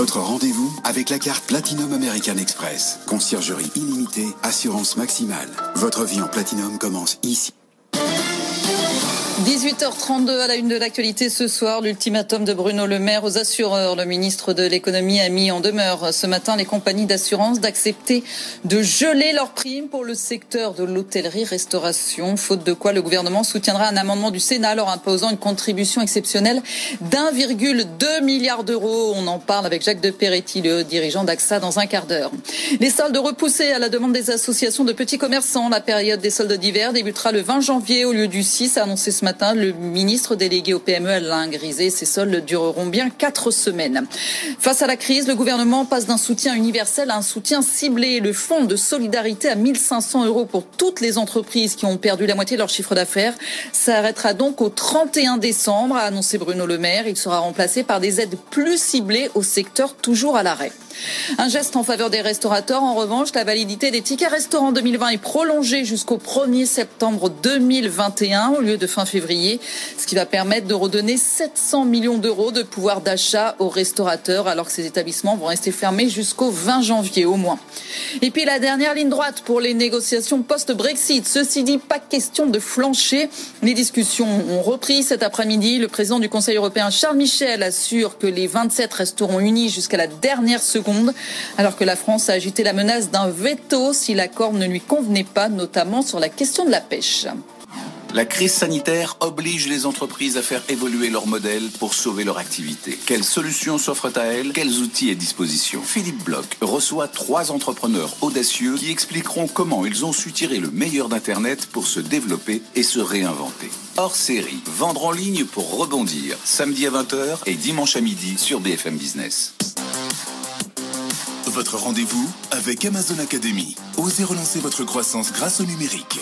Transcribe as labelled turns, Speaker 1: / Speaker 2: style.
Speaker 1: Votre rendez-vous avec la carte Platinum American Express. Conciergerie illimitée, assurance maximale. Votre vie en Platinum commence ici.
Speaker 2: 18h32 à la une de l'actualité ce soir, l'ultimatum de Bruno Le Maire aux assureurs. Le ministre de l'économie a mis en demeure ce matin les compagnies d'assurance d'accepter de geler leurs primes pour le secteur de l'hôtellerie-restauration, faute de quoi le gouvernement soutiendra un amendement du Sénat leur imposant une contribution exceptionnelle d'1,2 milliard d'euros. On en parle avec Jacques de Peretti, le dirigeant d'AXA, dans un quart d'heure. Les soldes repoussés à la demande des associations de petits commerçants. La période des soldes d'hiver débutera le 20 janvier au lieu du 6, a annoncé ce matin le ministre délégué au PME, Alain Grisé. Ces soldes dureront bien quatre semaines. Face à la crise, le gouvernement passe d'un soutien universel à un soutien ciblé. Le fonds de solidarité à 1500 euros pour toutes les entreprises qui ont perdu la moitié de leur chiffre d'affaires s'arrêtera donc au 31 décembre, a annoncé Bruno Le Maire. Il sera remplacé par des aides plus ciblées au secteur toujours à l'arrêt. Un geste en faveur des restaurateurs. En revanche, la validité des tickets restaurants 2020 est prolongée jusqu'au 1er septembre 2021 au lieu de fin février, ce qui va permettre de redonner 700 millions d'euros de pouvoir d'achat aux restaurateurs alors que ces établissements vont rester fermés jusqu'au 20 janvier au moins. Et puis la dernière ligne droite pour les négociations post-Brexit. Ceci dit, pas question de flancher. Les discussions ont repris cet après-midi. Le président du Conseil européen Charles Michel assure que les 27 resteront unis jusqu'à la dernière seconde alors que la France a agité la menace d'un veto si l'accord ne lui convenait pas, notamment sur la question de la pêche.
Speaker 3: La crise sanitaire oblige les entreprises à faire évoluer leur modèle pour sauver leur activité. Quelles solutions s'offrent à elles? Quels outils à disposition Philippe Bloch reçoit trois entrepreneurs audacieux qui expliqueront comment ils ont su tirer le meilleur d'Internet pour se développer et se réinventer. Hors série, vendre en ligne pour rebondir, samedi à 20h et dimanche à midi sur BFM Business.
Speaker 1: Votre rendez-vous avec Amazon Academy. Osez relancer votre croissance grâce au numérique.